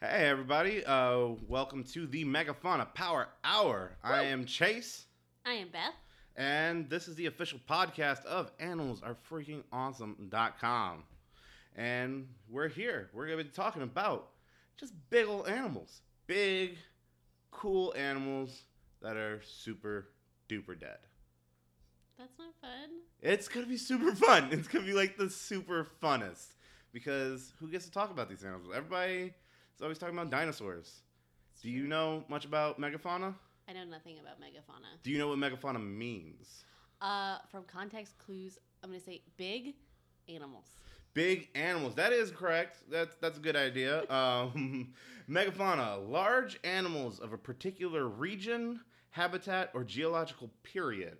Hey, everybody. Uh, welcome to the Megafauna Power Hour. I am Chase, I am Beth. and this is the official podcast of animalsarefreakingawesome.com. And we're here. We're going to be talking about just big old animals. Big, cool animals that are super duper dead. That's not fun. It's going to be super fun. It's going to be like the super funnest because who gets to talk about these animals? Everybody is always talking about dinosaurs. Do you know much about megafauna? I know nothing about megafauna. Do you know what megafauna means? Uh, from context clues, I'm gonna say big animals. Big animals. That is correct. That's that's a good idea. Um, megafauna, large animals of a particular region, habitat, or geological period.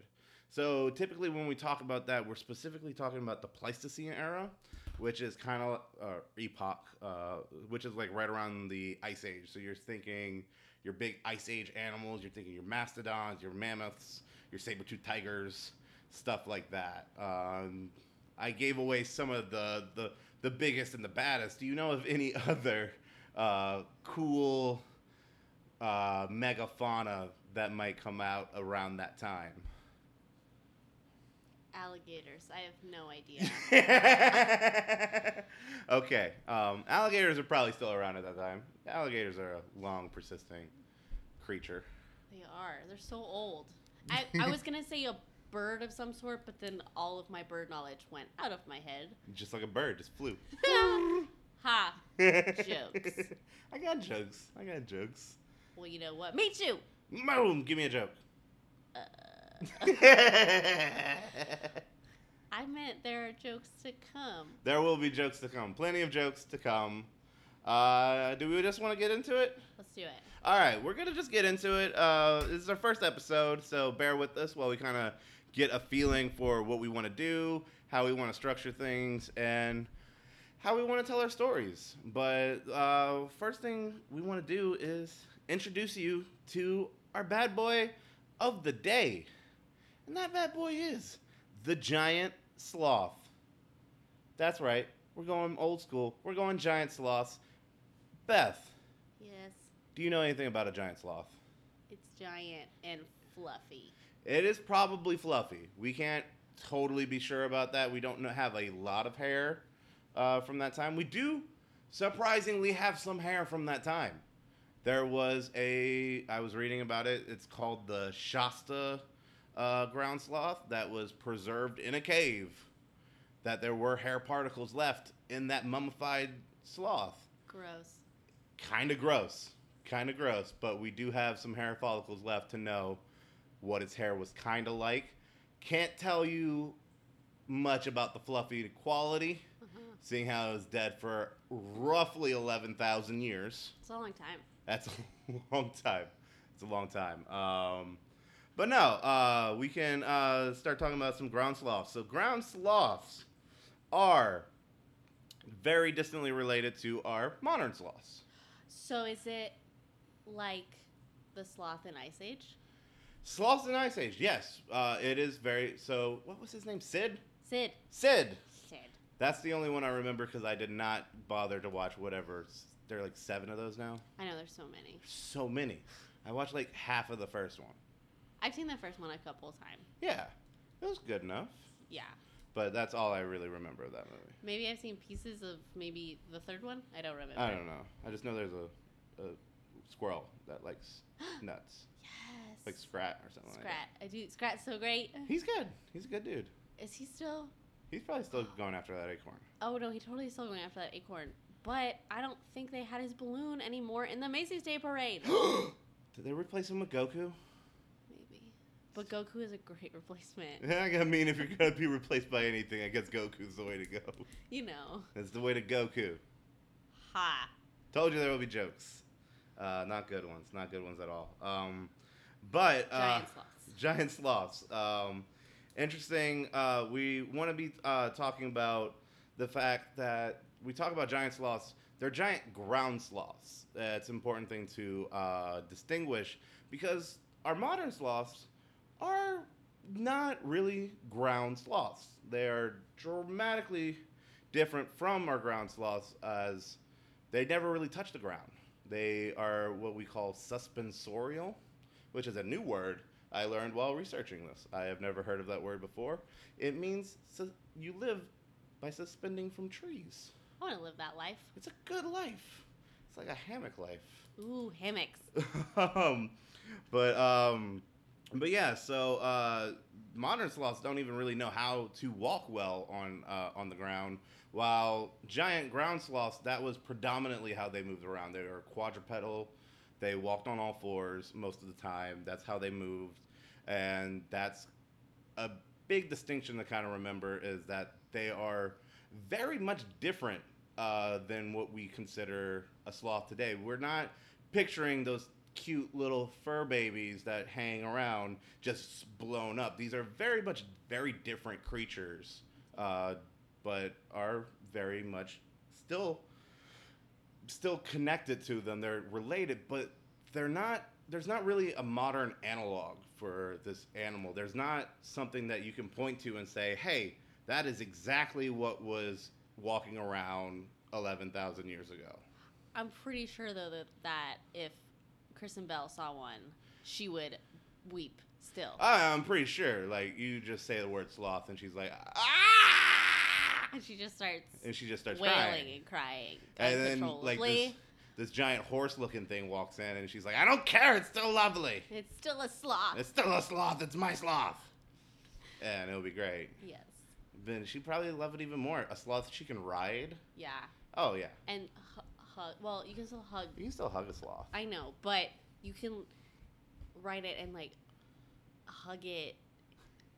So typically, when we talk about that, we're specifically talking about the Pleistocene era, which is kind of uh, epoch, uh, which is like right around the Ice Age. So you're thinking your big Ice Age animals. You're thinking your mastodons, your mammoths, your saber-toothed tigers, stuff like that. Um, I gave away some of the, the the biggest and the baddest. Do you know of any other uh, cool uh, megafauna that might come out around that time? Alligators. I have no idea. okay, um, alligators are probably still around at that time. Alligators are a long persisting creature. they are. They're so old. I, I was gonna say a bird of some sort, but then all of my bird knowledge went out of my head. Just like a bird, just flew. ha. Jokes. I got jokes. I got jokes. Well, you know what? Me too. Boom! Give me a joke. Uh, I meant there are jokes to come. there will be jokes to come. Plenty of jokes to come. Uh, do we just want to get into it? Let's do it. All right, we're gonna just get into it. Uh, this is our first episode, so bear with us while we kind of get a feeling for what we want to do, how we want to structure things, and how we want to tell our stories. But uh, first thing we want to do is introduce you to our bad boy of the day, and that bad boy is the giant sloth. That's right. We're going old school. We're going giant sloths. Beth. Yes. Do you know anything about a giant sloth? It's giant and fluffy. It is probably fluffy. We can't totally be sure about that. We don't know, have a lot of hair uh, from that time. We do surprisingly have some hair from that time. There was a, I was reading about it. It's called the Shasta uh, ground sloth that was preserved in a cave. That there were hair particles left in that mummified sloth. Gross. kind of gross kind of gross but we do have some hair follicles left to know what its hair was kind of like can't tell you much about the fluffy quality Uh-huh. seeing how it was dead for roughly 11,000 years It's a long time. that's a long time it's a long time um, but no uh, we can uh, start talking about some ground sloths so ground sloths are very distantly related to our modern sloths So is it like the sloth in Ice Age? Sloths in Ice Age, yes. Uh, it is very. So, what was his name? Sid? Sid. Sid. Sid. That's the only one I remember because I did not bother to watch whatever. There are like seven of those now. I know there's so many. So many. I watched like half of the first one. I've seen the first one a couple of times. Yeah, it was good enough. Yeah. But that's all I really remember of that movie. Maybe I've seen pieces of maybe the third one. I don't remember. I don't know. I just know there's a, a squirrel that likes nuts, Yes. like Scrat or something like that. Scrat. I do. Scrat's so great. He's good. He's a good dude. Is he still? He's probably still going after that acorn. Oh no, he totally still going after that acorn. But I don't think they had his balloon anymore in the Macy's Day Parade. Did they replace him with Goku? Maybe. But Goku is a great replacement. I mean, if you're gonna be replaced by anything, I guess Goku's the way to go. You know. That's the way to Goku. Ha. Told you there will be jokes. Uh, not good ones. Not good ones at all. Um, but uh, Giant sloths. giant sloths. Um, interesting. Uh, we want to be uh, talking about the fact that we talk about giant sloths. They're giant ground sloths. That's an important thing to uh, distinguish because our modern sloths are not really ground sloths. They are dramatically different from our ground sloths as they never really touch the ground. They are what we call suspensorial, which is a new word I learned while researching this. I have never heard of that word before. It means su- you live by suspending from trees. I want to live that life. It's a good life. It's like a hammock life. Ooh, hammocks. um, but um, but yeah. So uh, modern sloths don't even really know how to walk well on uh, on the ground. While giant ground sloths, that was predominantly how they moved around. They were quadrupedal. They walked on all fours most of the time. That's how they moved, and that's a big distinction to kind of remember is that they are very much different uh, than what we consider a sloth today. We're not picturing those cute little fur babies that hang around just blown up. These are very much very different creatures, uh, but are very much still still connected to them. They're related, but they're not. There's not really a modern analog for this animal. There's not something that you can point to and say, "Hey, that is exactly what was walking around 11,000 years ago." I'm pretty sure though that, that if Kristen Bell saw one, she would weep still. I- I'm pretty sure. Like you just say the word sloth, and she's like, "Ah!" and she just starts and she just starts wailing crying. and crying. And then like this, this giant horse-looking thing walks in, and she's like, "I don't care. It's still lovely. It's still a sloth. It's still a sloth. It's my sloth." And it'll be great. yes. Then she'd probably love it even more. A sloth she can ride. Yeah. Oh yeah, And hug. Well, you can still hug. you can still hug a sloth. I know, but you can ride it and like hug it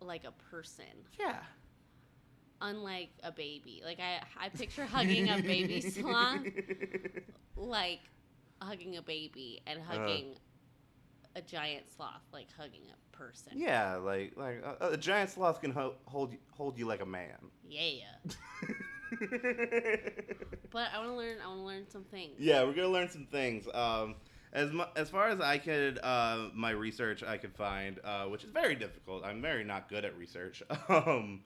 like a person, Yeah. unlike a baby. Like I, I picture hugging a baby sloth like hugging a baby and Uh-huh. hugging a giant sloth like hugging a person. Yeah, like like a, a giant sloth can ho- hold you- hold you like a man. Yeah. But I want to learn. I want to learn some things. yeah, we're gonna learn some things. Um, as mu- as far as I could, uh, my research I could find, uh, which is very difficult. I'm very not good at research. um,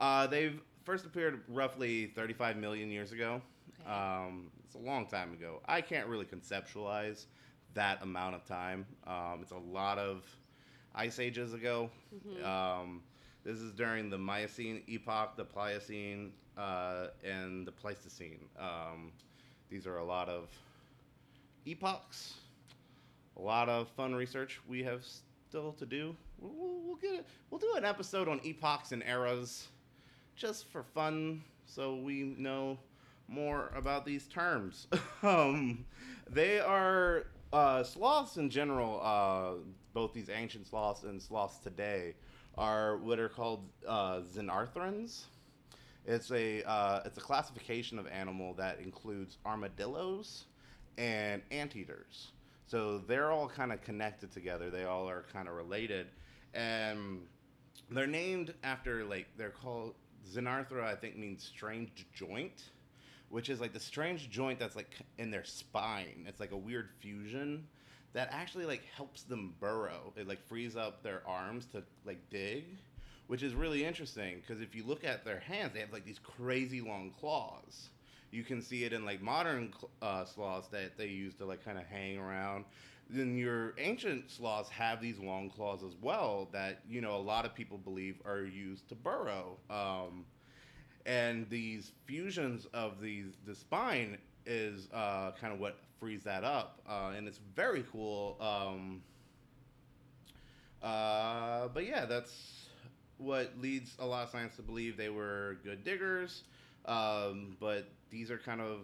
uh, they've first appeared roughly 35 million years ago. Okay. Um, it's a long time ago. I can't really conceptualize that amount of time. Um, it's a lot of ice ages ago. Mhm. Um, this is during the Miocene epoch, the Pliocene, uh, and the Pleistocene. Um, these are a lot of epochs, a lot of fun research we have still to do. We'll, we'll, get it. We'll do an episode on epochs and eras, just for fun, so we know more about these terms. um, they are uh, sloths in general. Uh, both these ancient sloths and sloths today are what are called uh, xenarthrans. It's a uh, it's a classification of animal that includes armadillos and anteaters. So they're all kind of connected together. They all are kind of related, and they're named after like they're called Xenarthra. I think means strange joint, which is like the strange joint that's like in their spine. It's like a weird fusion that actually like helps them burrow. It like frees up their arms to like dig, which is really interesting because if you look at their hands, they have like these crazy long claws. You can see it in like modern uh, sloths that they use to like kind of hang around. Then your ancient sloths have these long claws as well that you know a lot of people believe are used to burrow. Um, and these fusions of these the spine is uh, kind of what frees that up, uh, and it's very cool. Um, uh, but yeah, that's what leads a lot of science to believe they were good diggers. Um, but these are kind of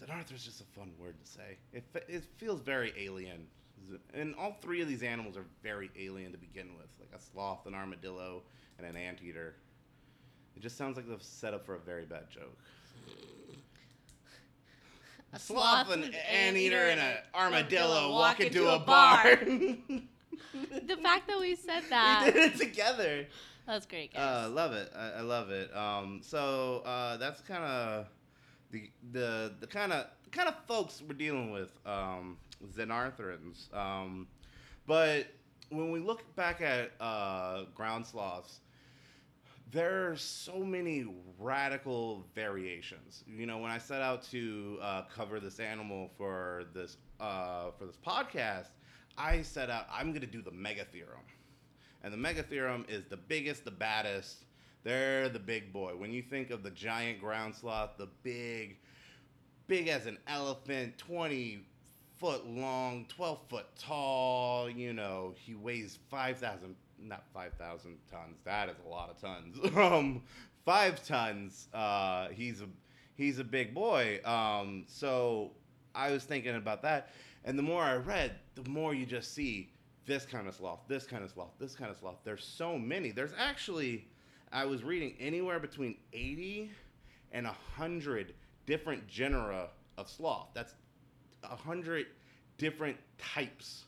Xenarthra is just a fun word to say. It, it feels very alien, and all three of these animals are very alien to begin with, like a sloth, an armadillo, and an anteater. It just sounds like the setup for a very bad joke. A sloth, sloth, an an anteater, and an armadillo armadillo walk into a bar. The fact that we said that. we did it together. That's great, guys. Uh, love it. I, I love it. Um, so uh, that's kind of the the the kind of kind of folks we're dealing with, um, Xenarthrans. Um, but when we look back at uh, ground sloths, There's so many radical variations. You know, when I set out to uh, cover this animal for this uh, for this podcast, I set out I'm going to do the Megatherium, and the Megatherium is the biggest, the baddest. They're the big boy. When you think of the giant ground sloth, the big, big as an elephant, 20 foot long, 12 foot tall. You know, he weighs 5,000, not 5,000 tons. That is a lot of tons. um, five tons. Uh, he's a he's a big boy. Um, so I was thinking about that, and the more I read, the more you just see this kind of sloth, this kind of sloth, this kind of sloth. There's so many. There's actually, I was reading anywhere between 80 and 100 different genera of sloth. That's 100 different types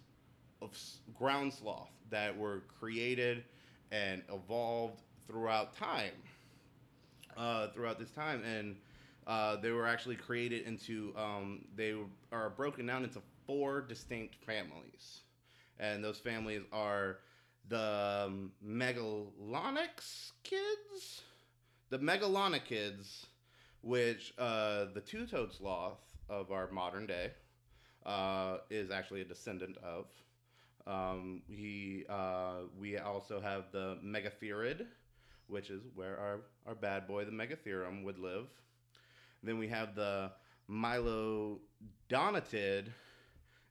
of ground sloth that were created and evolved throughout time. Uh, throughout this time, and uh, they were actually created into um, they are broken down into four distinct families, and those families are the Megalonyx kids, the Megalonychids, which uh, the two-toed sloth of our modern day uh, is actually a descendant of. Um, he, uh, we also have the Megatherid, which is where our, our bad boy, the Megatherium, would live. Then we have the Mylodonatid,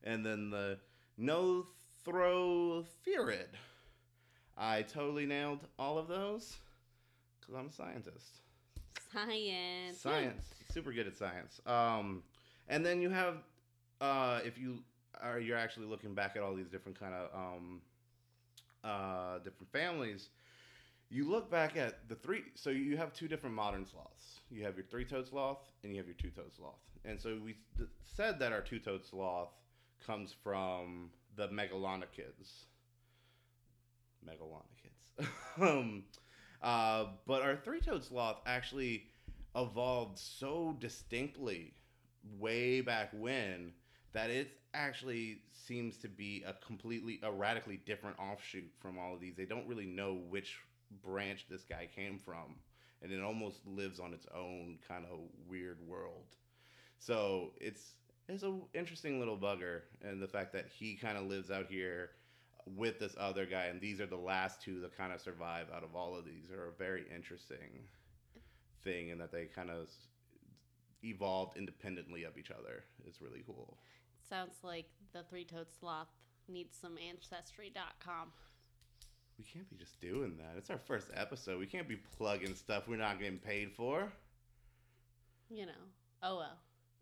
and then the no throw Nothrotherid. I totally nailed all of those because I'm a scientist. Science. Science, super good at science. Um, and then you have, uh, if you are you're actually looking back at all these different kind of um, uh, different families, you look back at the three. So you have two different modern sloths. You have your three-toed sloth and you have your two-toed sloth. And so we said that our two-toed sloth comes from the megalonychids. Megalonychids. um, uh, but our three-toed sloth actually evolved so distinctly way back when that it actually seems to be a completely a radically different offshoot from all of these they don't really know which branch this guy came from and it almost lives on its own kind of weird world so it's it's a interesting little bugger and the fact that he kind of lives out here with this other guy and these are the last two that kind of survive out of all of these are a very interesting thing and that they kind of evolved independently of each other is really cool Sounds like the three-toed sloth needs some ancestry.com. we can't be just doing that it's our first episode we can't be plugging stuff we're not getting paid for You know. Oh well.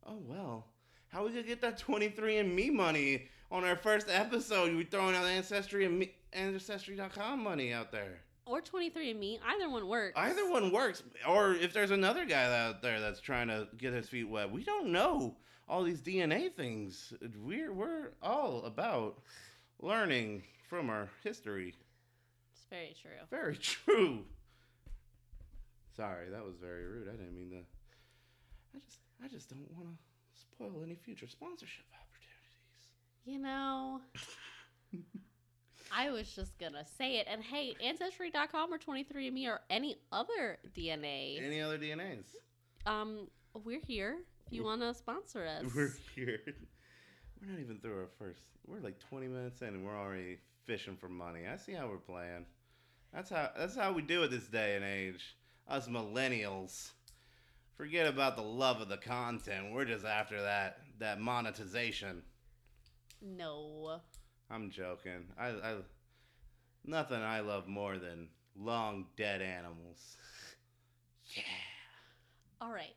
oh well how we gonna get that 23andMe money on our first episode we throwing out ancestry and me ancestry.com money out there Or 23andMe. Either one works. Either one works. Or if there's another guy out there that's trying to get his feet wet, we don't know all these DNA things. We're we're all about learning from our history. It's very true. Very true. Sorry, that was very rude. I didn't mean to. I just I just don't want to spoil any future sponsorship opportunities. You know, I was just gonna say it. And hey, Ancestry.com or 23andMe or any other DNA, Any other DNAs? um, we're here. If you want to sponsor us, We're here. We're not even through our first. We're like 20 minutes in, and we're already fishing for money. I see how we're playing. That's how. That's how we do it this day and age. Us millennials. Forget about the love of the content. We're just after that that monetization. no. I'm joking. I, I nothing I love more than long dead animals. Yeah. All right,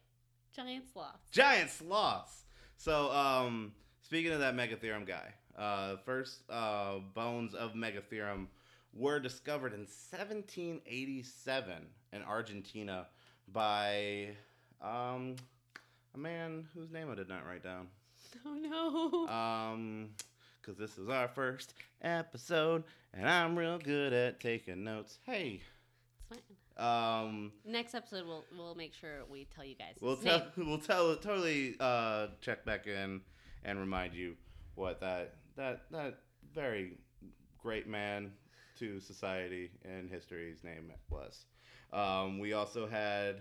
giant sloths. giant sloths. So, um, speaking of that Megatherium guy, uh, first uh, bones of Megatherium were discovered in 1787 in Argentina by um, a man whose name I did not write down. Oh no. Um, because this is our first episode, and I'm real good at taking notes. Hey, it's fine. um, Next episode, we'll we'll make sure we tell you guys. We'll tell. name. We'll tell. Totally uh, check back in and remind you what that that that very great man to society and history's name was. Um, we also had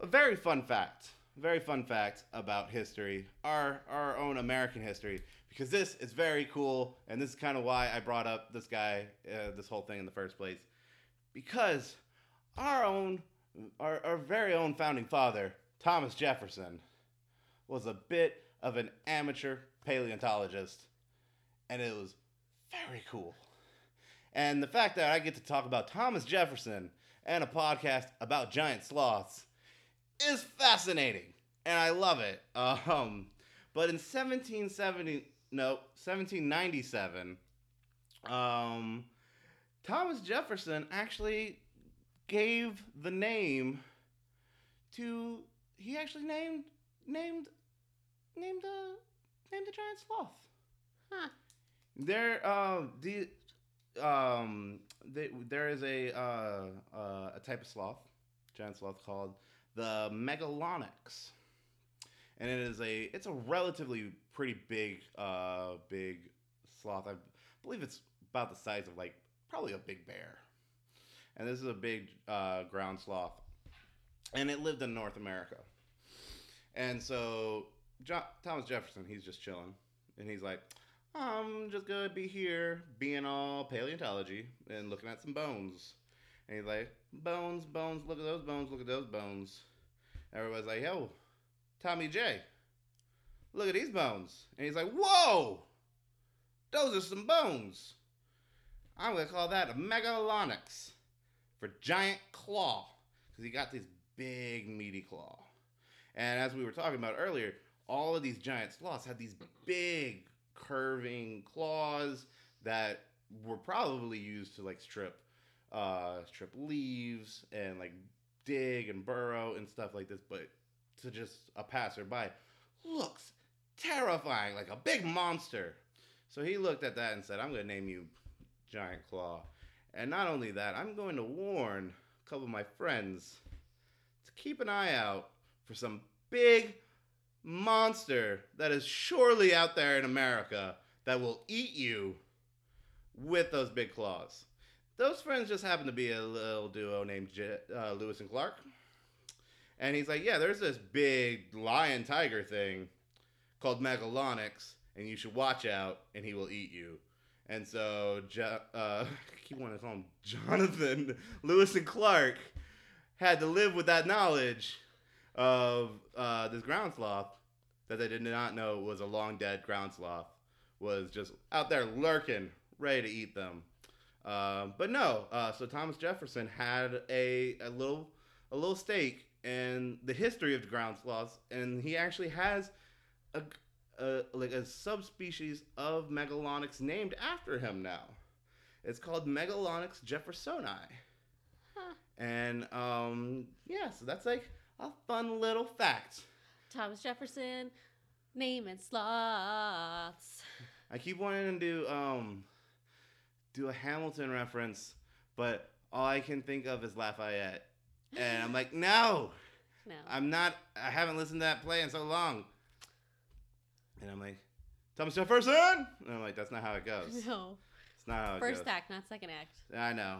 a very fun fact, very fun fact about history, our our own American history, because this is very cool, and this is kind of why I brought up this guy, uh, this whole thing in the first place, because our own, our, our very own founding father, Thomas Jefferson, was a bit of an amateur paleontologist, and it was very cool. And the fact that I get to talk about Thomas Jefferson and a podcast about giant sloths is fascinating, and I love it. Um, but in 1770, no, 1797, um, Thomas Jefferson actually gave the name to. He actually named named named a named a giant sloth. Huh. There, uh, the um, the, there is a uh, uh, a type of sloth, giant sloth called the Megalonyx, and it is a it's a relatively pretty big uh big sloth. I believe it's about the size of like probably a big bear, and this is a big uh, ground sloth, and it lived in North America, and so jo- Thomas Jefferson he's just chilling, and he's like. I'm just gonna be here being all paleontology and looking at some bones. And he's like, bones, bones, look at those bones, look at those bones. Everybody's like, yo, Tommy J, look at these bones. And he's like, whoa, those are some bones. I'm gonna call that a megalonyx for giant claw because he got this big meaty claw. And as we were talking about earlier, all of these giant sloths had these big curving claws that were probably used to like strip uh strip leaves and like dig and burrow and stuff like this but to just a passerby looks terrifying like a big monster so he looked at that and said i'm going to name you giant claw and not only that i'm going to warn a couple of my friends to keep an eye out for some big monster that is surely out there in America that will eat you with those big claws. Those friends just happen to be a little duo named J- uh, Lewis and Clark. And he's like, Yeah, there's this big lion tiger thing called Megalonyx, and you should watch out, and he will eat you. And so, jo- uh, I keep wanting to call him Jonathan, Lewis and Clark had to live with that knowledge of uh, this ground sloth that they did not know was a long dead ground sloth was just out there lurking, ready to eat them. Uh, but no, uh, so Thomas Jefferson had a, a little a little stake in the history of the ground sloths, and he actually has a, a like a subspecies of Megalonyx named after him now. It's called Megalonyx jeffersonii. Huh. And um, yeah, so that's like a fun little fact. Thomas Jefferson, naming sloths. I keep wanting to do um do a Hamilton reference, but all I can think of is Lafayette. And I'm like, no, No. I'm not I haven't listened to that play in so long. And I'm like, Thomas Jefferson? And I'm like, that's not how it goes. no. It's not how it First act, not second act. I know.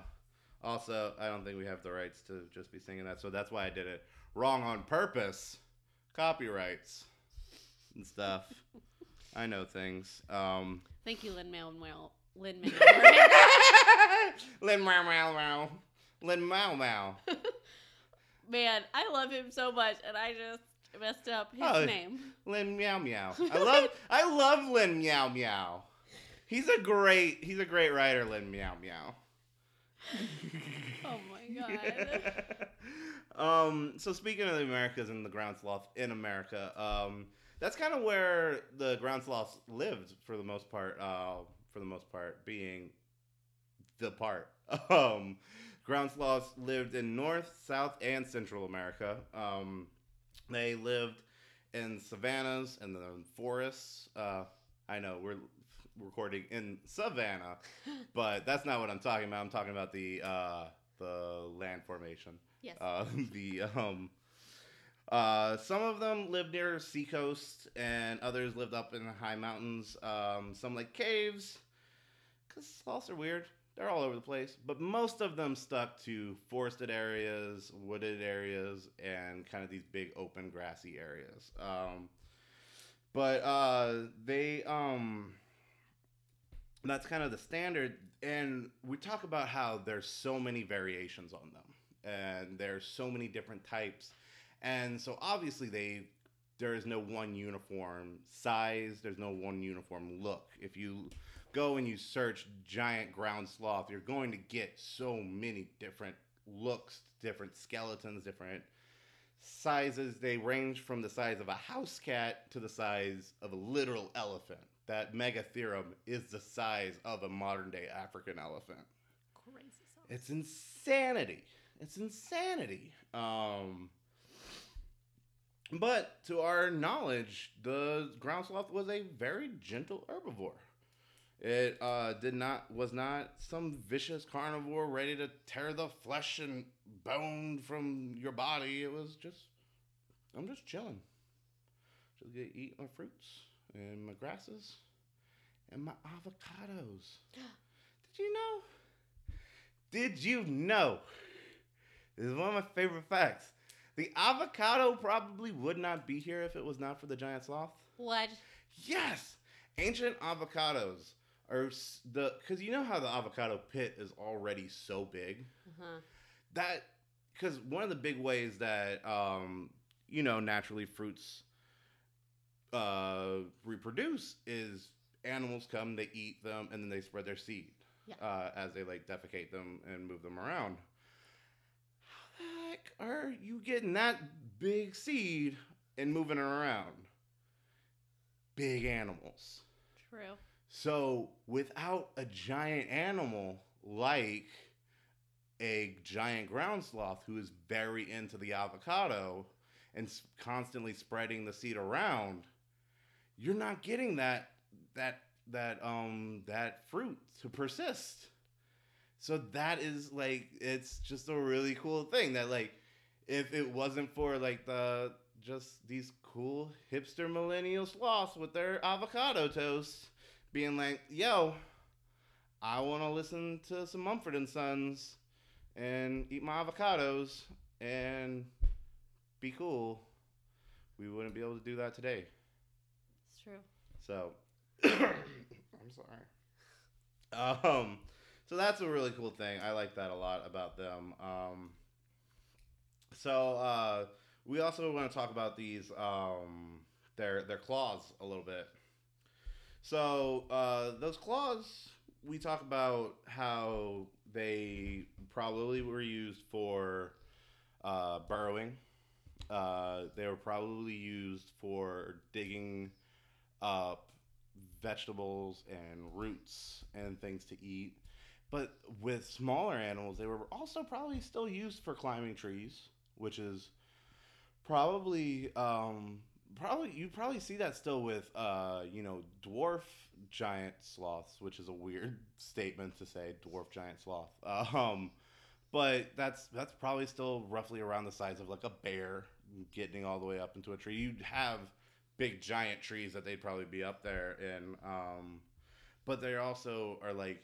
Also, I don't think we have the rights to just be singing that, so that's why I did it wrong on purpose. Copyrights and stuff. I know things. Um, Thank you, Lin Manuel. Lin Manuel. Lin Mau. Lin Mau. Man, I love him so much, and I just messed up his Oh. name. Lin Meow Meow. I love I love Lin Meow Meow. He's a great he's a great writer, Lin Meow Meow. Oh my god. um, so speaking of the Americas and the ground sloth in America, um, that's kind of where the ground sloths lived for the most part. Uh, for the most part, being the part. Um, ground sloths lived in North, South, and Central America. Um, they lived in savannas and the forests. Uh, I know we're recording in savannah, but that's not what I'm talking about. I'm talking about the uh, the land formation. yes. Uh, the um, uh, some of them lived near seacoast, and others lived up in the high mountains. Um, some like caves, cause sloths are weird. they're all over the place, but most of them stuck to forested areas, wooded areas, and kind of these big open grassy areas. Um, but uh, they um, that's kind of the standard. And we talk about how there's so many variations on them, and there's so many different types, and so obviously they there is no one uniform size. There's no one uniform look. If you go and you search giant ground sloth, you're going to get so many different looks, different skeletons, different sizes. They range from the size of a house cat to the size of a literal elephant. That megatherium is the size of a modern day African elephant. Crazy sauce. It's insanity. It's insanity. Um, but to our knowledge, the ground sloth was a very gentle herbivore. It uh, did not was not some vicious carnivore ready to tear the flesh and bone from your body. It was just I'm just chilling, just get eat my fruits and my grasses and my avocados. Did you know? Did you know? This is one of my favorite facts. The avocado probably would not be here if it was not for the giant sloth. What? Yes, ancient avocados s- the because you know how the avocado pit is already so big Uh-huh. that because one of the big ways that um, you know naturally fruits uh, reproduce is animals come, they eat them, and then they spread their seed Yeah. uh, as they like defecate them and move them around. How the heck are you getting that big seed and moving it around? Big animals. True. So without a giant animal like a giant ground sloth who is very into the avocado and constantly spreading the seed around, you're not getting that that that um that fruit to persist. So that is like it's just a really cool thing that like if it wasn't for like the just these cool hipster millennial sloths with their avocado toast being like, yo, I want to listen to some Mumford and Sons and eat my avocados and be cool. We wouldn't be able to do that today. It's true. So, I'm sorry. Um, so that's a really cool thing. I like that a lot about them. Um, so uh, we also want to talk about these um, their their claws a little bit. So uh, those claws, we talk about how they probably were used for uh, burrowing. Uh, they were probably used for digging up vegetables and roots and things to eat. But with smaller animals, they were also probably still used for climbing trees, which is probably um, probably you probably see that still with uh, you know dwarf giant sloths, which is a weird statement to say dwarf giant sloth. Um, but that's that's probably still roughly around the size of like a bear getting all the way up into a tree. You'd have big giant trees that they'd probably be up there in um but they also are like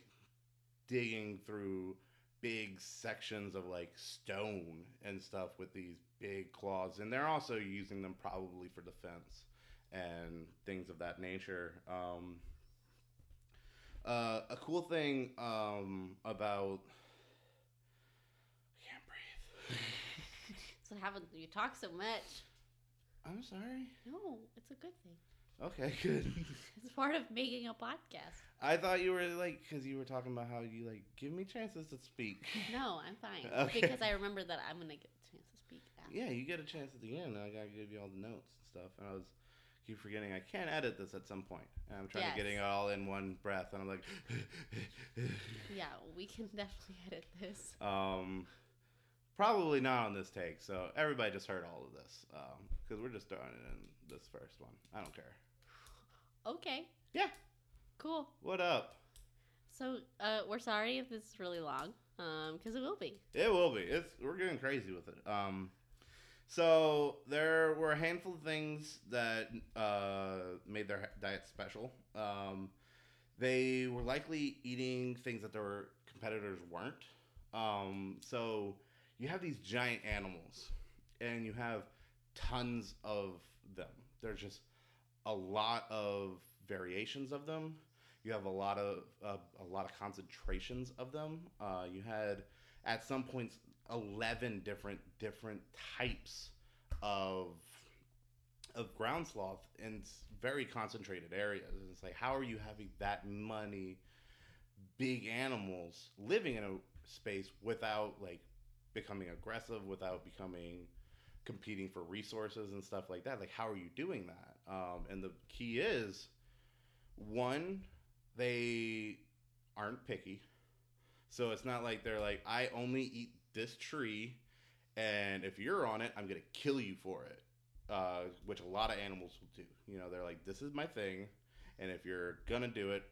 digging through big sections of like stone and stuff with these big claws and they're also using them probably for defense and things of that nature um uh, a cool thing um about I can't breathe. So having you talk so much. I'm sorry. No, it's a good thing. Okay, good. It's part of making a podcast. I thought you were like, because you were talking about how you like give me chances to speak. No, I'm fine. Okay. Because I remember that I'm gonna get the chance to speak after. Yeah, you get a chance at the end. I gotta give you all the notes and stuff. And I was keep forgetting I can't edit this at some point. And I'm trying Yes. to getting it all in one breath, and I'm like, Yeah, we can definitely edit this. um, probably not on this take. So everybody just heard all of this because we're just throwing it in this first one. I don't care. Okay. Yeah. Cool. What up? So, uh, we're sorry if this is really long, um, because it will be. It will be. It's we're getting crazy with it. Um, so there were a handful of things that uh, made their diet special. Um, they were likely eating things that their competitors weren't. Um, so you have these giant animals, and you have tons of them. There's just a lot of variations of them. You have a lot of uh, a lot of concentrations of them. Uh, you had at some points eleven different different types of of ground sloth in very concentrated areas. And it's like, how are you having that many big animals living in a space without like becoming aggressive, without becoming competing for resources and stuff like that? Like, how are you doing that? Um, and the key is one, they aren't picky. So it's not like they're like, I only eat this tree, and if you're on it, I'm gonna kill you for it. Uh, which a lot of animals will do. You know, they're like, this is my thing, and if you're gonna do it,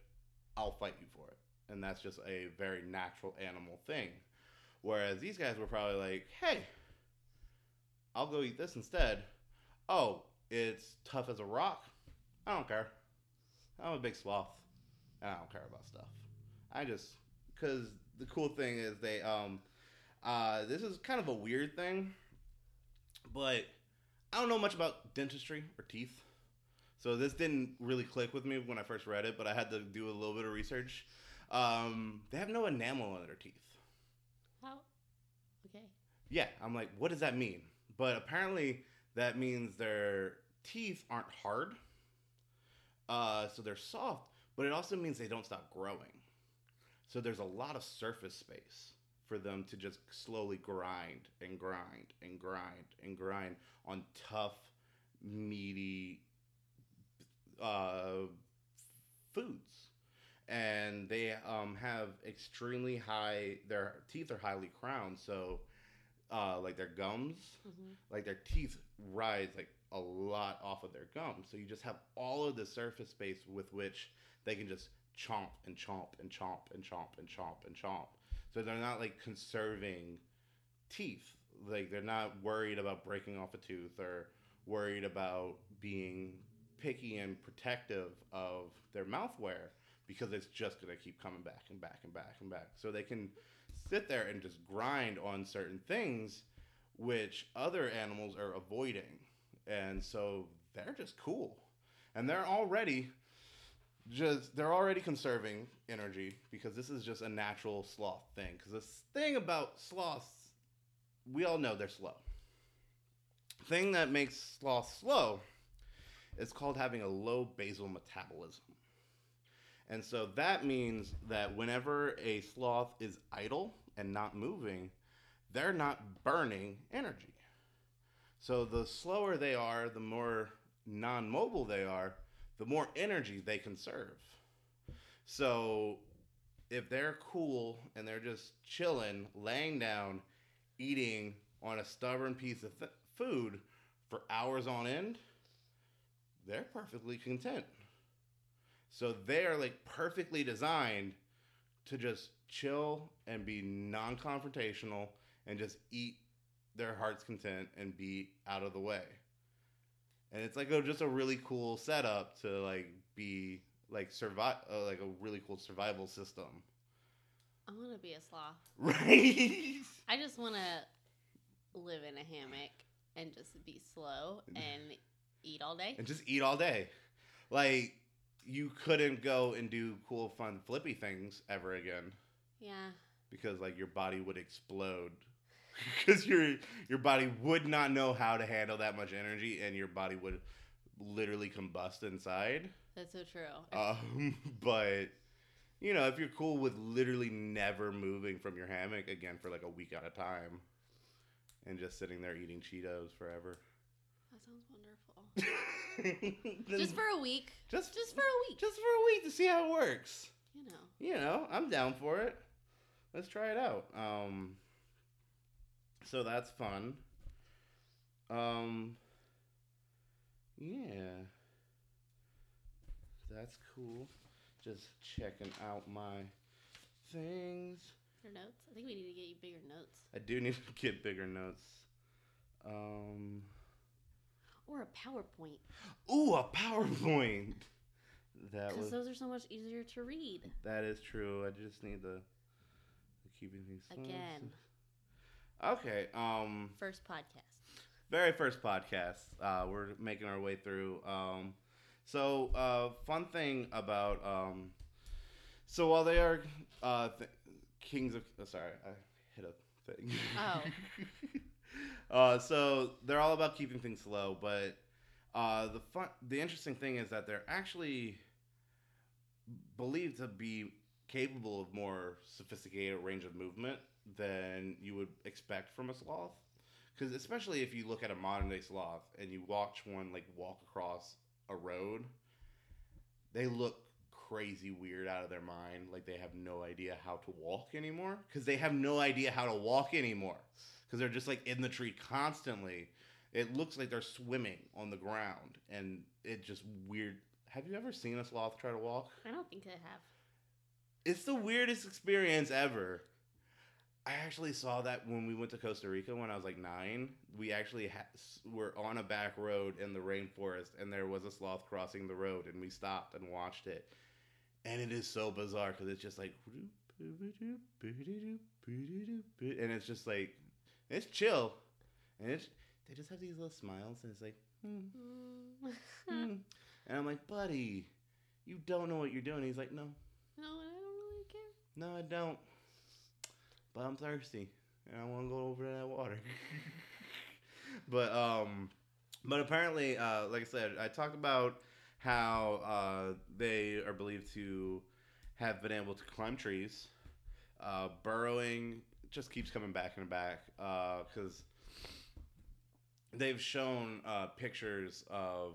I'll fight you for it. And that's just a very natural animal thing. Whereas these guys were probably like, hey, I'll go eat this instead. Oh, it's tough as a rock. I don't care. I'm a big sloth. and I don't care about stuff. I just because the cool thing is they um uh this is kind of a weird thing, but I don't know much about dentistry or teeth. So this didn't really click with me when I first read it, but I had to do a little bit of research. Um, they have no enamel on their teeth. How? Okay. Yeah, I'm like, what does that mean? But apparently, that means their teeth aren't hard, uh, so they're soft. But it also means they don't stop growing. So there's a lot of surface space for them to just slowly grind and grind and grind and grind on tough, meaty uh, foods. And they um, have extremely high. Their teeth are highly crowned, so uh, like their gums, hmm like their teeth rise like a lot off of their gums. So you just have all of the surface space with which they can just chomp and chomp and chomp and chomp and chomp and chomp. So they're not like conserving teeth. Like they're not worried about breaking off a tooth or worried about being picky and protective of their mouthware because it's just going to keep coming back and back and back and back. So they can sit there and just grind on certain things which other animals are avoiding. And so they're just cool. And they're already just they're already conserving energy because this is just a natural sloth thing. Because this thing about sloths, we all know they're slow. Thing that makes sloths slow is called having a low basal metabolism. And so that means that whenever a sloth is idle and not moving, they're not burning energy. So the slower they are, the more non mobile they are, the more energy they conserve. So if they're cool and they're just chilling, laying down, eating on a stubborn piece of th- food for hours on end, they're perfectly content. So they are like perfectly designed to just chill and be non confrontational and just eat their heart's content and be out of the way. And it's like a, just a really cool setup to like be like survive uh, like a really cool survival system. I want to be a sloth. Right? I just want to live in a hammock and just be slow and eat all day. and just eat all day. Like you couldn't go and do cool fun flippy things ever again Yeah. because like your body would explode because your your body would not know how to handle that much energy and your body would literally combust inside That's so true. um, but you know if you're cool with literally never moving from your hammock again for like a week at a time and just sitting there eating cheetos forever that sounds wonderful. Just for a week. just Just for a week. just for a week to see how it works You know. you know, I'm down for it. Let's try it out. Um, so that's fun. Um, yeah, that's cool. Just checking out my things. Your notes. I think we need to get you bigger notes I do need to get bigger notes. Um, or a PowerPoint ooh, a PowerPoint. That because was those are so much easier to read. that is true. I just need the keeping things. Again, Okay. Um. first podcast. very first podcast. Uh, we're making our way through. Um, so, uh, fun thing about um, so while they are uh, th- kings of, oh, sorry, I hit a thing. Oh. uh, so they're all about keeping things slow, but uh, the fun, the interesting thing is that they're actually believed to be capable of more sophisticated range of movement than you would expect from a sloth. Because especially if you look at a modern day sloth and you watch one like walk across a road, they look crazy weird out of their mind. Like they have no idea how to walk anymore. Because they have no idea how to walk anymore. Because they're just like in the tree constantly. It looks like they're swimming on the ground, and it just weird. Have you ever seen a sloth try to walk? I don't think I have. It's the weirdest experience ever. I actually saw that when we went to Costa Rica when I was like nine. We actually ha- were on a back road in the rainforest, and there was a sloth crossing the road, and we stopped and watched it. And it is so bizarre because it's just like, and it's just like, it's chill, and it's they just have these little smiles, and it's like, Mm. and I'm like, buddy, you don't know what you're doing. He's like, no, no, I don't really care. no, I don't. But I'm thirsty and I want to go over to that water. but um, but apparently, uh, like I said, I talked about how uh, they are believed to have been able to climb trees. Uh, burrowing just keeps coming back and back because they've shown uh, pictures of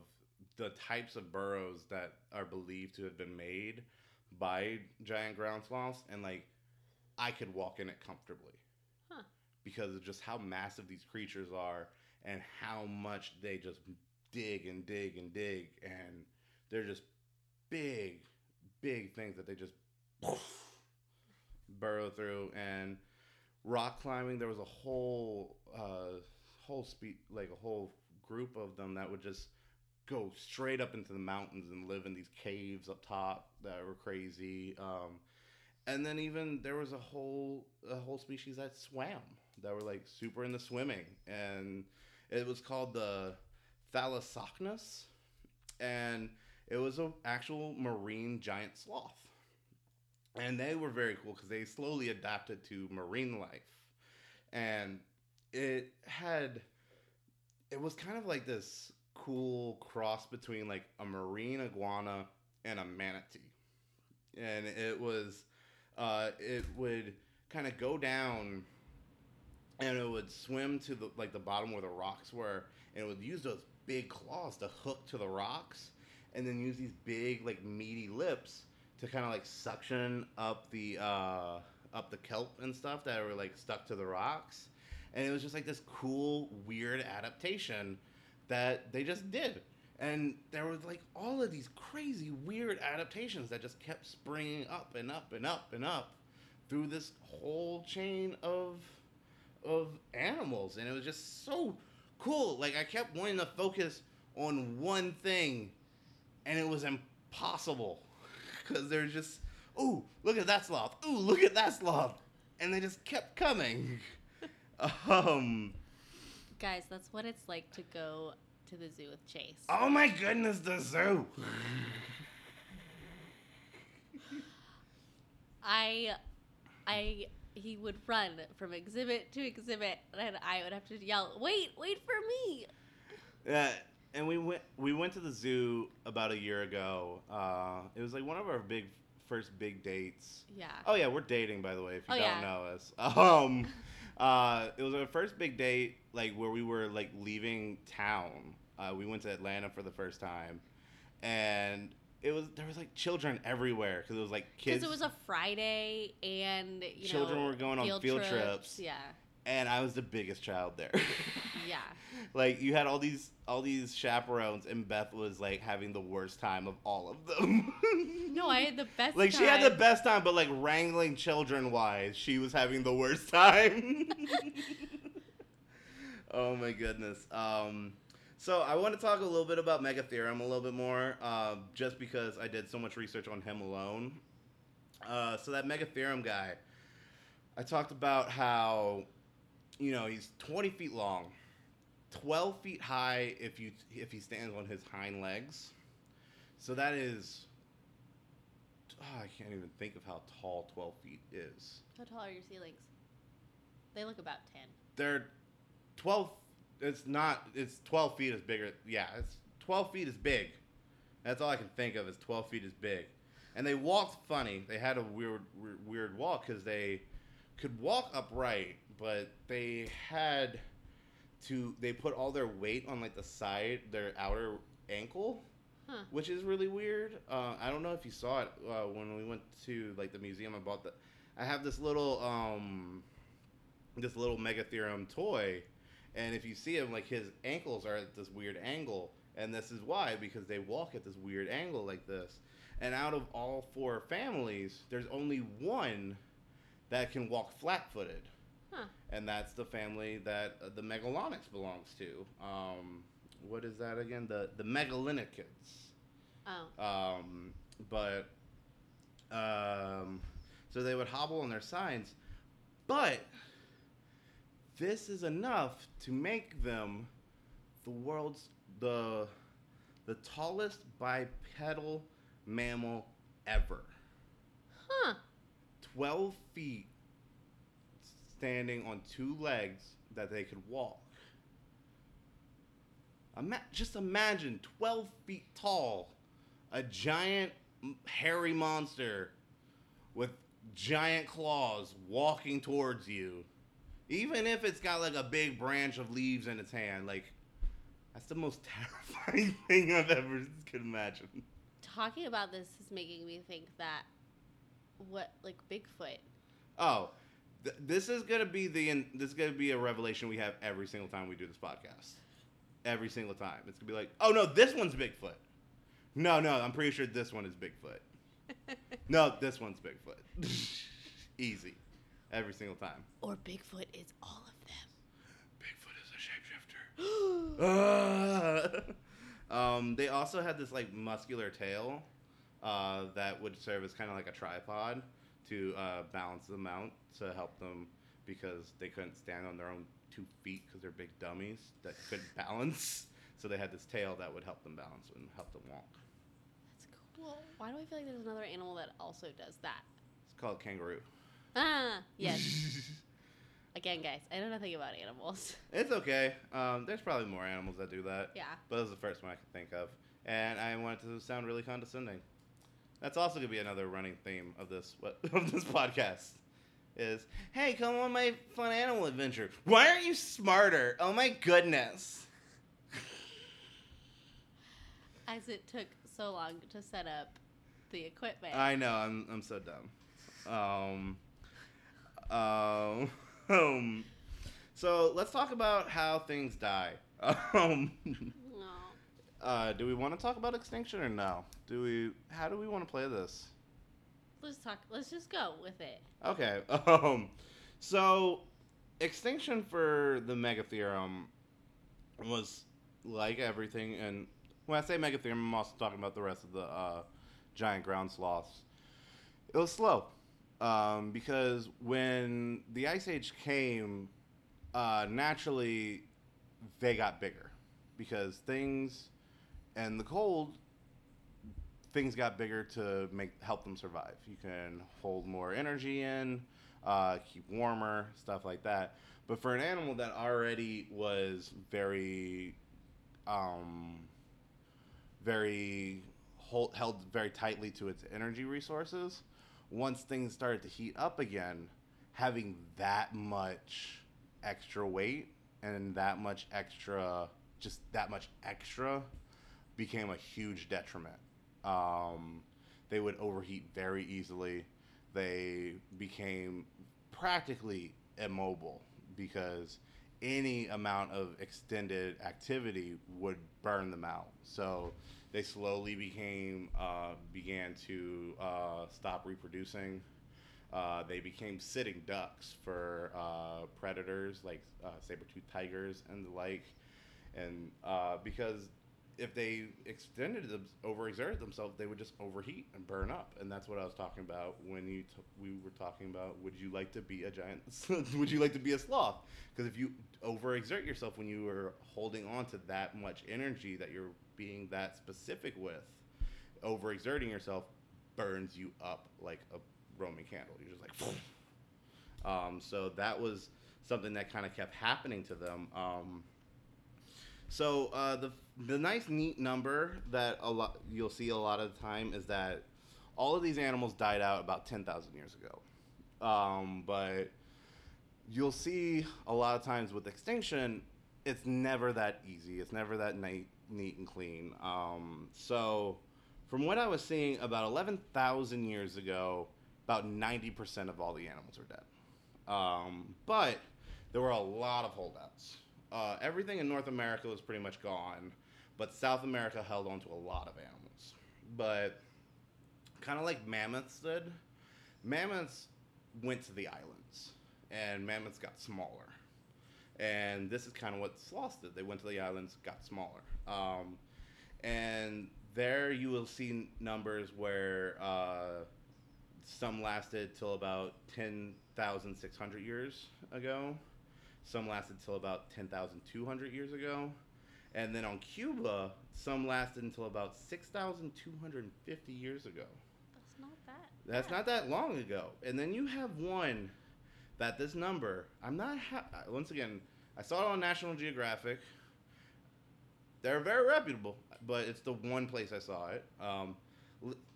the types of burrows that are believed to have been made by giant ground sloths, and like I could walk in it comfortably Huh. because of just how massive these creatures are and how much they just dig and dig and dig, and they're just big, big things that they just burrow through. And rock climbing, there was a whole uh, whole spe- like a whole group of them that would just go straight up into the mountains and live in these caves up top that were crazy. Um, and then even there was a whole a whole species that swam that were like super into swimming, and it was called the Thalassocnus, and it was an actual marine giant sloth. And they were very cool because they slowly adapted to marine life, and it had it was kind of like this cool cross between like a marine iguana and a manatee. And it was uh, it would kind of go down and it would swim to the like the bottom where the rocks were and it would use those big claws to hook to the rocks and then use these big like meaty lips to kind of like suction up the uh, up the kelp and stuff that were like stuck to the rocks. And it was just like this cool weird adaptation that they just did and there was like all of these crazy weird adaptations that just kept springing up and up and up and up through this whole chain of of animals. And it was just so cool. Like i kept wanting to focus on one thing and it was impossible. Because there's just ooh look at that sloth. Ooh look at that sloth. And they just kept coming. Um Guys, that's what it's like to go to the zoo with Chase. oh my goodness the zoo I, I, he would run from exhibit to exhibit, and I would have to yell, "Wait, wait for me!" Yeah, and we went we went to the zoo about a year ago. Uh, it was like one of our big first big dates. Yeah. Oh yeah, we're dating by the way. If you Oh, don't yeah. know us, um, uh, it was our first big date, like where we were like leaving town. Uh, we went to Atlanta for the first time, and it was there was like children everywhere because it was like kids. Because it was a Friday, and you Children know, were going on field trips. Yeah, and I was the biggest child there. yeah. like you had all these all these chaperones and Beth was like having the worst time of all of them. No, I had the best. like she had the best time but like wrangling children wise, she was having the worst time. oh my goodness. Um so I want to talk a little bit about Megatherium a little bit more, uh, just because I did so much research on him alone. Uh, so that Megatherium guy, I talked about how, you know, he's 20 feet long, 12 feet high if you if he stands on his hind legs. So that is. Oh, I can't even think of how tall 12 feet is. How tall are your ceilings? They look about 10. They're 12. It's not. It's 12 feet is bigger. Yeah, it's 12 feet is big. That's all I can think of is 12 feet is big. And they walked funny. They had a weird, weird, weird walk because they could walk upright, but they had to. They put all their weight on like the side, their outer ankle, Huh. which is really weird. Uh, I don't know if you saw it uh, when we went to like the museum. I bought the. I have this little um, this little Megatherium toy, and if you see him, like his ankles are at this weird angle, and this is why because they walk at this weird angle like this. And out of all four families, there's only one that can walk flat-footed, Huh. and that's the family that uh, the Megalonyx belongs to. Um, what is that again? The the Megalonychids. Oh. Um, but um, so they would hobble on their signs, but this is enough to make them the world's the the tallest bipedal mammal ever. Huh. 12 feet standing on two legs that they could walk. Ima- just imagine 12 feet tall, a giant hairy monster with giant claws walking towards you. Even if it's got like a big branch of leaves in its hand, like that's the most terrifying thing I've ever could imagine. Talking about this is making me think that what like Bigfoot. Oh, th- this is gonna be the in- this is gonna be a revelation we have every single time we do this podcast. Every single time, it's gonna be like, oh no, this one's Bigfoot. No, no, I'm pretty sure this one is Bigfoot. No, this one's Bigfoot. Easy, every single time. or Bigfoot is all of them. Bigfoot is a shapeshifter. them. um, they also had this like muscular tail uh, that would serve as kind of like a tripod to uh, balance them out to help them because they couldn't stand on their own two feet because they're big dummies that couldn't balance. So they had this tail that would help them balance and help them walk. That's cool. Why do I feel like there's another animal that also does that? It's called kangaroo. Ah, yes. Again, guys, I know nothing about animals. it's okay. Um, there's probably more animals that do that. Yeah. But it was the first one I could think of. And I want it to sound really condescending. That's also gonna be another running theme of this what of this podcast. Is hey, come on my fun animal adventure. Why aren't you smarter? Oh my goodness. As it took so long to set up the equipment. I know, I'm I'm so dumb. Um um, um so let's talk about how things die. Um no. uh do we want to talk about extinction or no? Do we how do we want to play this? Let's talk. Let's just go with it. Okay. Um, so extinction for the Megatherium was like everything, and when I say Megatherium, I'm also talking about the rest of the uh, giant ground sloths. It was slow um, because when the Ice Age came, uh, naturally they got bigger because things and the cold things got bigger to make help them survive. You can hold more energy in, uh, keep warmer, stuff like that. But for an animal that already was very, um, very hold, held very tightly to its energy resources, once things started to heat up again, having that much extra weight and that much extra, just that much extra, became a huge detriment. Um, they would overheat very easily. They became practically immobile because any amount of extended activity would burn them out. So they slowly became uh, began to uh, stop reproducing. Uh, they became sitting ducks for uh, predators like uh, saber-toothed tigers and the like, and uh, because if they extended them, overexerted themselves, they would just overheat and burn up, and that's what I was talking about when you t- we were talking about. Would you like to be a giant? would you like to be a sloth? Because if you overexert yourself when you are holding on to that much energy that you're being that specific with, overexerting yourself burns you up like a Roman candle. You're just like. Um, so that was something that kind of kept happening to them. Um, so uh, the the nice neat number that a lot you'll see a lot of the time is that all of these animals died out about ten thousand years ago, um, but you'll see a lot of times with extinction, it's never that easy. It's never that neat, neat and clean. Um, so from what I was seeing, about eleven thousand years ago, about ninety percent of all the animals were dead. Um, but there were a lot of holdouts. Uh, everything in North America was pretty much gone, but South America held on to a lot of animals. But kind of like mammoths did, mammoths went to the islands, and mammoths got smaller. And this is kind of what sloths did. They went to the islands, got smaller. Um, and there you will see numbers where uh, some lasted till about 10,600 years ago. Some lasted till about 10,200 years ago. And then on Cuba, some lasted until about 6,250 years ago. That's not that. That's bad. not that long ago. And then you have one that this number, I'm not, ha- once again, I saw it on National Geographic. They're very reputable, but it's the one place I saw it. Um,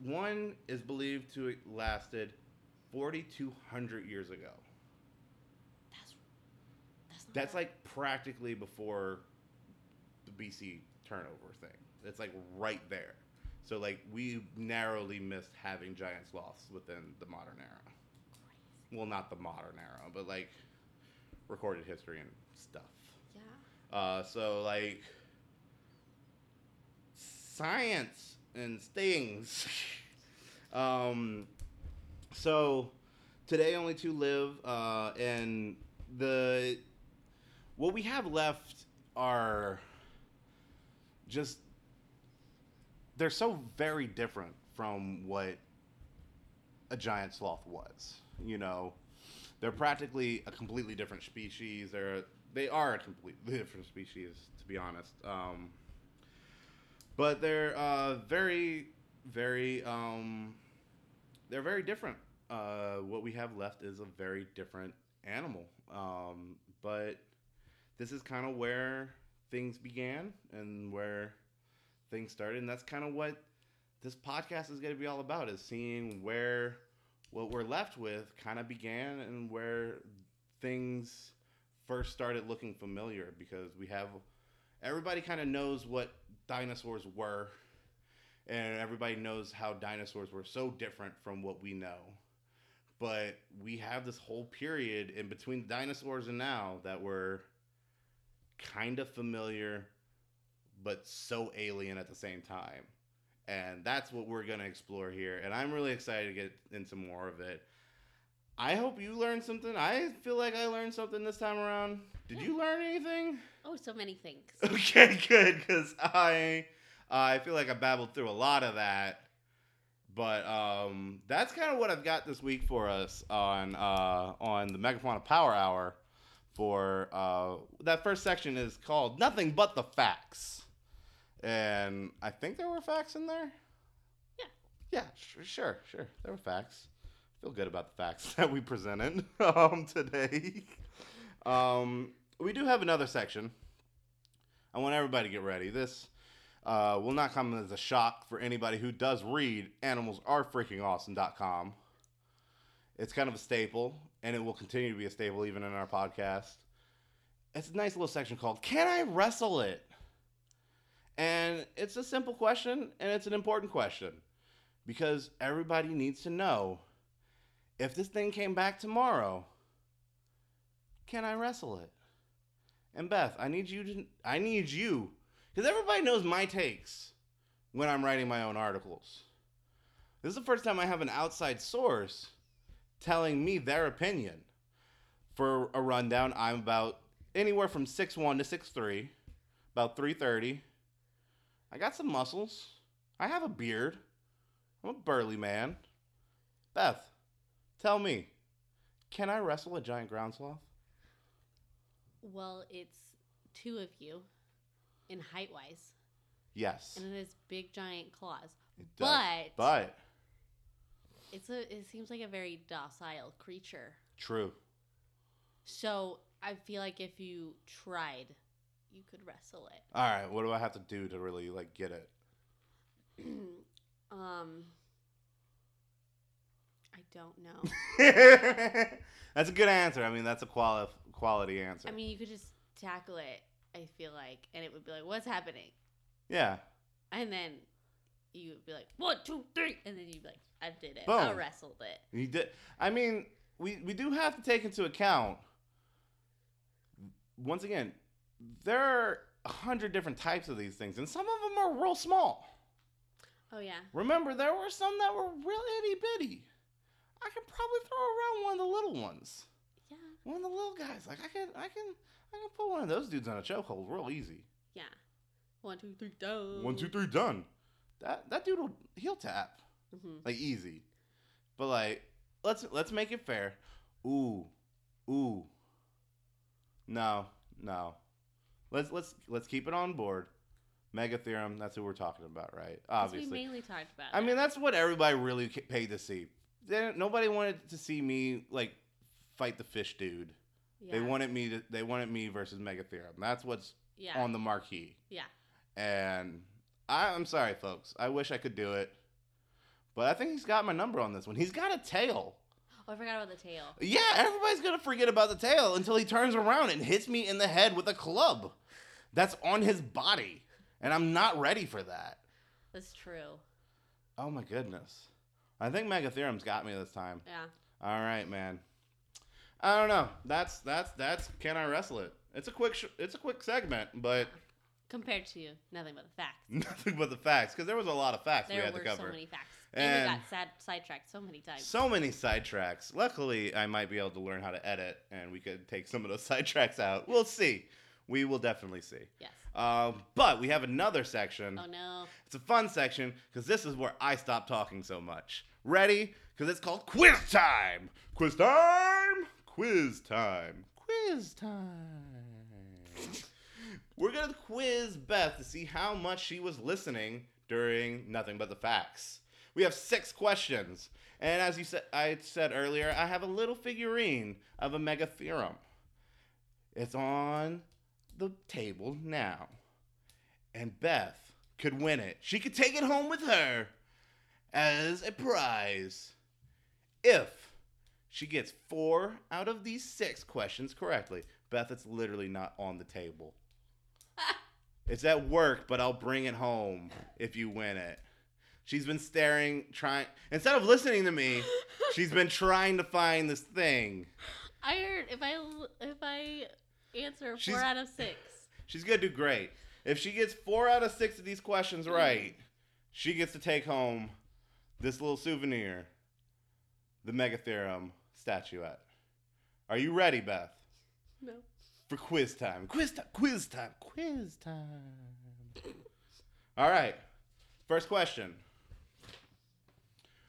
one is believed to have lasted 4,200 years ago. That's that's not That's that- like practically before the BC turnover thing. It's like right there. So like we narrowly missed having giant sloths within the modern era. Well, not the modern era, but like recorded history and stuff. yeah. Uh, so like science and things. um, so today only two live, uh, and the what we have left are just they're so very different from what a giant sloth was. You know, they're practically a completely different species. They're they are a completely different species, to be honest. Um, but they're uh, very, very um, they're very different. Uh, what we have left is a very different animal. Um, but this is kind of where things began and where things started, and that's kind of what this podcast is going to be all about: is seeing where what we're left with kind of began and where things first started looking familiar because we have everybody kind of knows what dinosaurs were and everybody knows how dinosaurs were so different from what we know. But we have this whole period in between dinosaurs and now that were kind of familiar but so alien at the same time. And that's what we're going to explore here and i'm really excited to get into more of it i hope you learned something i feel like i learned something this time around did you learn anything Oh, so many things. okay good because i i feel like i babbled through a lot of that but um, that's kind of what I've got this week for us on uh, on the Megafauna Power Hour. For uh, that first section is called "Nothing But the Facts," and I think there were facts in there. Yeah. Yeah, sure, sure, sure. There were facts. Feel good about the facts that we presented um, today. um, we do have another section. I want everybody to get ready. This uh, will not come as a shock for anybody who does read animalsarefreakingawesome.com. It's kind of a staple, and it will continue to be a staple even in our podcast. It's a nice little section called Can I Wrestle It? And it's a simple question, and it's an important question because everybody needs to know if this thing came back tomorrow, can I wrestle it? And Beth, I need you to I need you because everybody knows my takes when I'm writing my own articles. This is the first time I have an outside source telling me their opinion. For a rundown, I'm about anywhere from 6'1 to 6'3, about 330. I got some muscles. I have a beard. I'm a burly man. Beth, tell me, can I wrestle a giant ground sloth? Well, it's two of you in height wise, Yes. and it has big giant claws. it does. But, But it's a it seems like a very docile creature. true. So I feel like if you tried, you could wrestle it. All right, what do I have to do to really like get it? um, I don't know. that's a good answer. I mean, that's a quali- quality answer. I mean, you could just tackle it. I feel like, and it would be like, "What's happening?" yeah. And then you would be like, "One, two, three," and then you'd be like, "I did it. I wrestled it." You did. I mean, we we do have to take into account. Once again, there are a hundred different types of these things, and some of them are real small. Oh yeah. Remember, there were some that were real itty bitty. I can probably throw around one of the little ones, Yeah. one of the little guys. Like I can, I can, I can put one of those dudes on a chokehold real easy. Yeah. One, two, three, done. One, two, three, done. That that dude will heel tap. Mm-hmm. like easy. But like, let's let's make it fair. Ooh, ooh. No, no. Let's let's let's keep it on board. Megatherium. That's who we're talking about, right? Obviously. We mainly talked about. I that. mean, that's what everybody really paid to see. They, nobody wanted to see me like fight the fish dude. yeah. They wanted me to. They wanted me versus Megatherium. That's what's Yeah. on the marquee. yeah. And I, I'm sorry, folks. I wish I could do it, but I think he's got my number on this one. He's got a tail. Oh, I forgot about the tail. Yeah, everybody's gonna forget about the tail until he turns around and hits me in the head with a club. That's on his body, and I'm not ready for that. That's true. Oh my goodness. I think Megatherium's got me this time. Yeah. All right, man. I don't know. That's that's that's can I wrestle it? It's a quick sh- it's a quick segment, but Compared to you, nothing but the facts. nothing but the facts because there was a lot of facts we There had to were cover. so many facts, and, we got sad sidetracked so many times. So many sidetracks. Luckily, I might be able to learn how to edit, and we could take some of those sidetracks out. We'll see. We will definitely see. yes. Um, but we have another section. Oh no. It's a fun section because this is where I stop talking so much. Ready? Because it's called quiz time. Quiz time. Quiz time. Quiz time. We're gonna quiz Beth to see how much she was listening during nothing but the facts. We have six questions, and as you said, I said earlier, I have a little figurine of a Megatherium. It's on the table now and Beth could win it. She could take it home with her as a prize if she gets four out of these six questions correctly. Beth, it's literally not on the table. It's at work, but I'll bring it home if you win it. She's been staring, trying, instead of listening to me, she's been trying to find this thing. I heard if I if I answer four She's- out of six. She's gonna do great. If she gets four out of six of these questions mm. right, she gets to take home this little souvenir, the Megatherium statuette. Are you ready, Beth? No. For quiz time. Quiz time. Quiz time. Quiz time. All right. First question.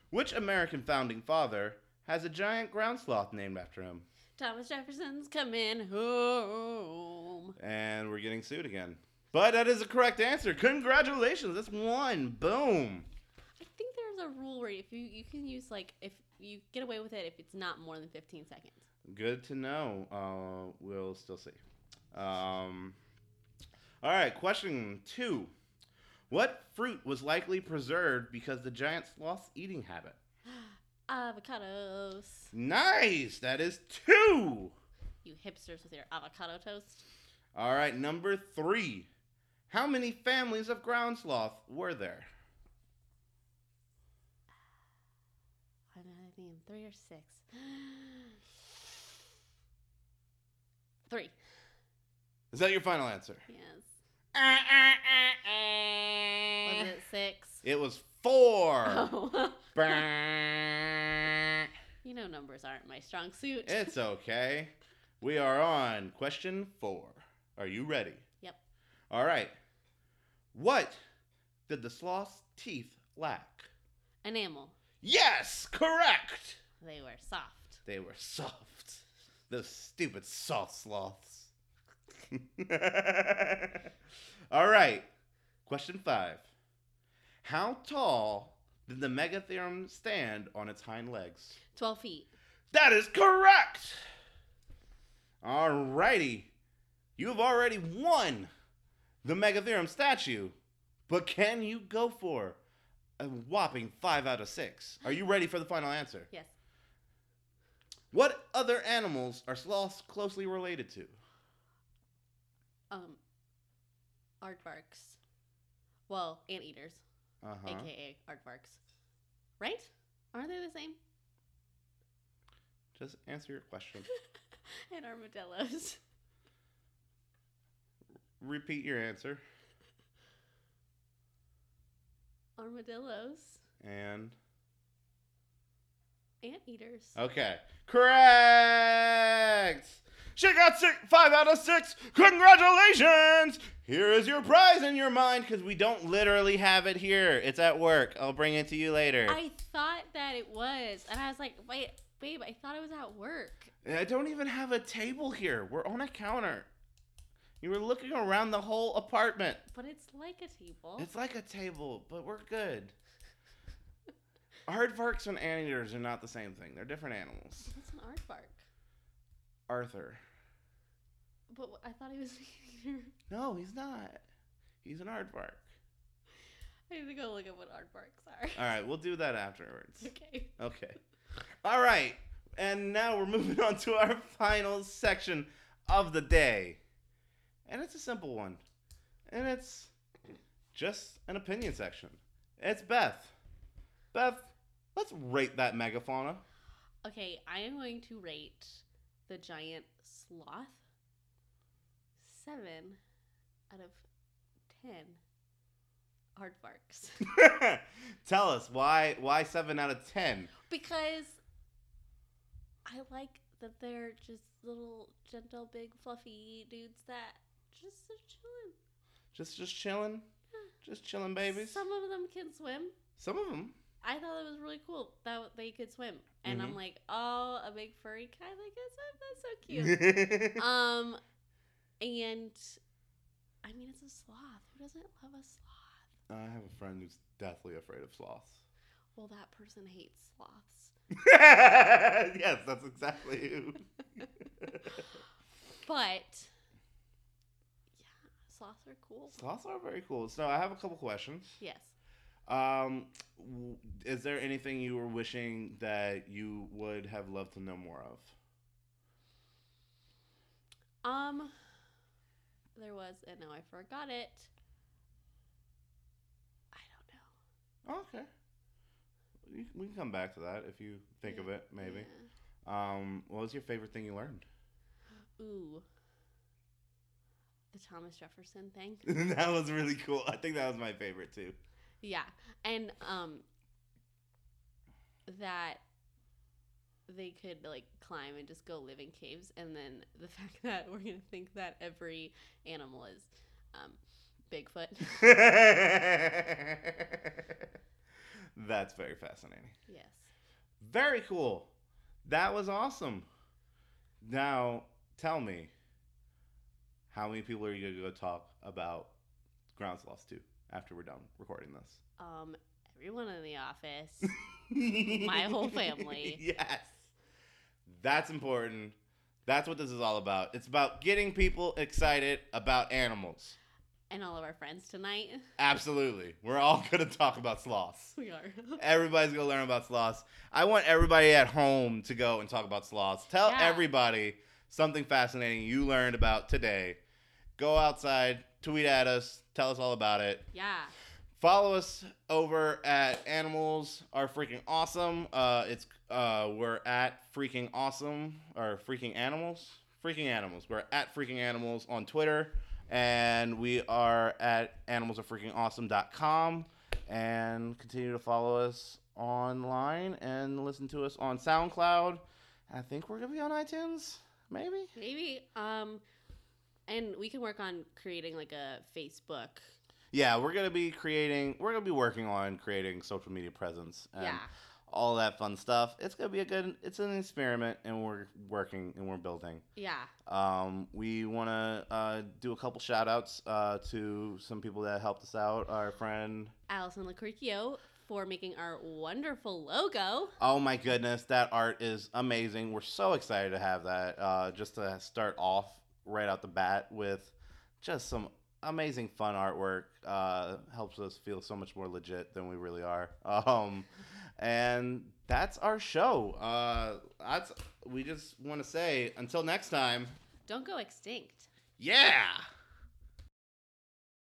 Which American founding father has a giant ground sloth named after him? Thomas Jefferson's coming home. And we're getting sued again. But that is a correct answer. Congratulations. That's one. Boom. I think there's a rule where if you you can use like if you get away with it if it's not more than 15 seconds. Good to know. Uh, we'll still see. Um, all right. Question two. What fruit was likely preserved because the giant sloth's eating habit? Avocados. Nice. That is two. You hipsters with your avocado toast. All right. Number three. How many families of ground sloth were there? Uh, I mean, three or six. Three. Is that your final answer? Yes. Was Was it six? It was four. Oh. You know numbers aren't my strong suit. it's okay. We are on question four. Are you ready? Yep. All right. What did the sloth's teeth lack? Enamel. Yes, correct. They were soft. They were soft. Those stupid soft sloths. All right. Question five. How tall did the Megatherium stand on its hind legs? 12 feet. That is correct. All righty. You've already won the Megatherium statue. But can you go for a whopping five out of six? Are you ready for the final answer? Yes. What other animals are sloths closely related to? Um, aardvarks. Well, anteaters, Uh-huh. aka aardvarks. Right? Aren't they the same? Just answer your question. and armadillos. Repeat your answer. Armadillos. And Anteaters. okay, correct. She got six, five out of six. Congratulations! Here is your prize in your mind because we don't literally have it here. It's at work. I'll bring it to you later. I thought that it was, and I was like, wait, babe, I thought it was at work. I don't even have a table here. We're on a counter. You were looking around the whole apartment. But it's like a table. It's like a table, but we're good. Aardvarks and anteaters are not the same thing. They're different animals. What's an aardvark? Arthur. But I thought he was an anteater. No, he's not. He's an aardvark. I need to go look at what aardvarks are. All right, we'll do that afterwards. okay. Okay. All right. And now we're moving on to our final section of the day. And it's a simple one. And it's just an opinion section. It's Beth. Beth, let's rate that megafauna. Okay, I am going to rate the giant sloth seven out of ten hard aardvarks. Tell us why why 7 out of 10? because I like that they're just little, gentle, big, fluffy dudes that just are chilling. Just just chilling. Just chilling babies. Some of them can swim. Some of them. I thought it was really cool that they could swim, and I'm Mhm. like, oh, a big furry guy that can swim. That's so cute. um, and I mean, it's a sloth. Who doesn't love a sloth? I have a friend who's deathly afraid of sloths. Well, that person hates sloths. yes, that's exactly who. But yeah, sloths are cool. sloths are very cool. So I have a couple questions. Yes. Um, is there anything you were wishing that you would have loved to know more of? Um, there was, and now I forgot it. I don't know. Oh, okay. We can come back to that if you think of it, maybe. Yeah. Um, what was your favorite thing you learned? Ooh. The Thomas Jefferson thing. that was really cool. I think that was my favorite too. Yeah, and um, that they could like climb and just go live in caves, and then the fact that we're gonna think that every animal is um, Bigfoot. That's very fascinating. yes. Very cool. That was awesome. Now, tell me, how many people are you going to go talk about ground sloths to after we're done recording this? Um, everyone in the office. My whole family. Yes. That's important. That's what this is all about. It's about getting people excited about animals. and all of our friends tonight. Absolutely. We're all going to talk about sloths. We are. Everybody's gonna learn about sloths. I want everybody at home to go and talk about sloths. Tell Yeah. everybody something fascinating you learned about today. Go outside, tweet at us, tell us all about it. yeah. Follow us over at Animals Are Freaking Awesome. Uh, it's uh, we're at Freaking Awesome or Freaking Animals. Freaking Animals. We're at Freaking Animals on Twitter, and we are at animalsarefreakingawesome.com. And continue to follow us online and listen to us on SoundCloud. I think we're gonna be on iTunes, maybe. Maybe. Um, and we can work on creating like a Facebook yeah, we're gonna be creating. We're gonna be working on creating social media presence and yeah. all that fun stuff. It's gonna be a good. It's an experiment, and we're working and we're building. Yeah. Um, we want to uh, do a couple shout outs uh, to some people that helped us out. Our friend. Allison Lacricchio for making our wonderful logo. Oh my goodness, that art is amazing. We're so excited to have that. Uh, just to start off right out the bat with just some amazing fun artwork. Uh, helps us feel so much more legit than we really are. Um, and that's our show. Uh, that's we just want to say until next time. Don't go extinct. Yeah.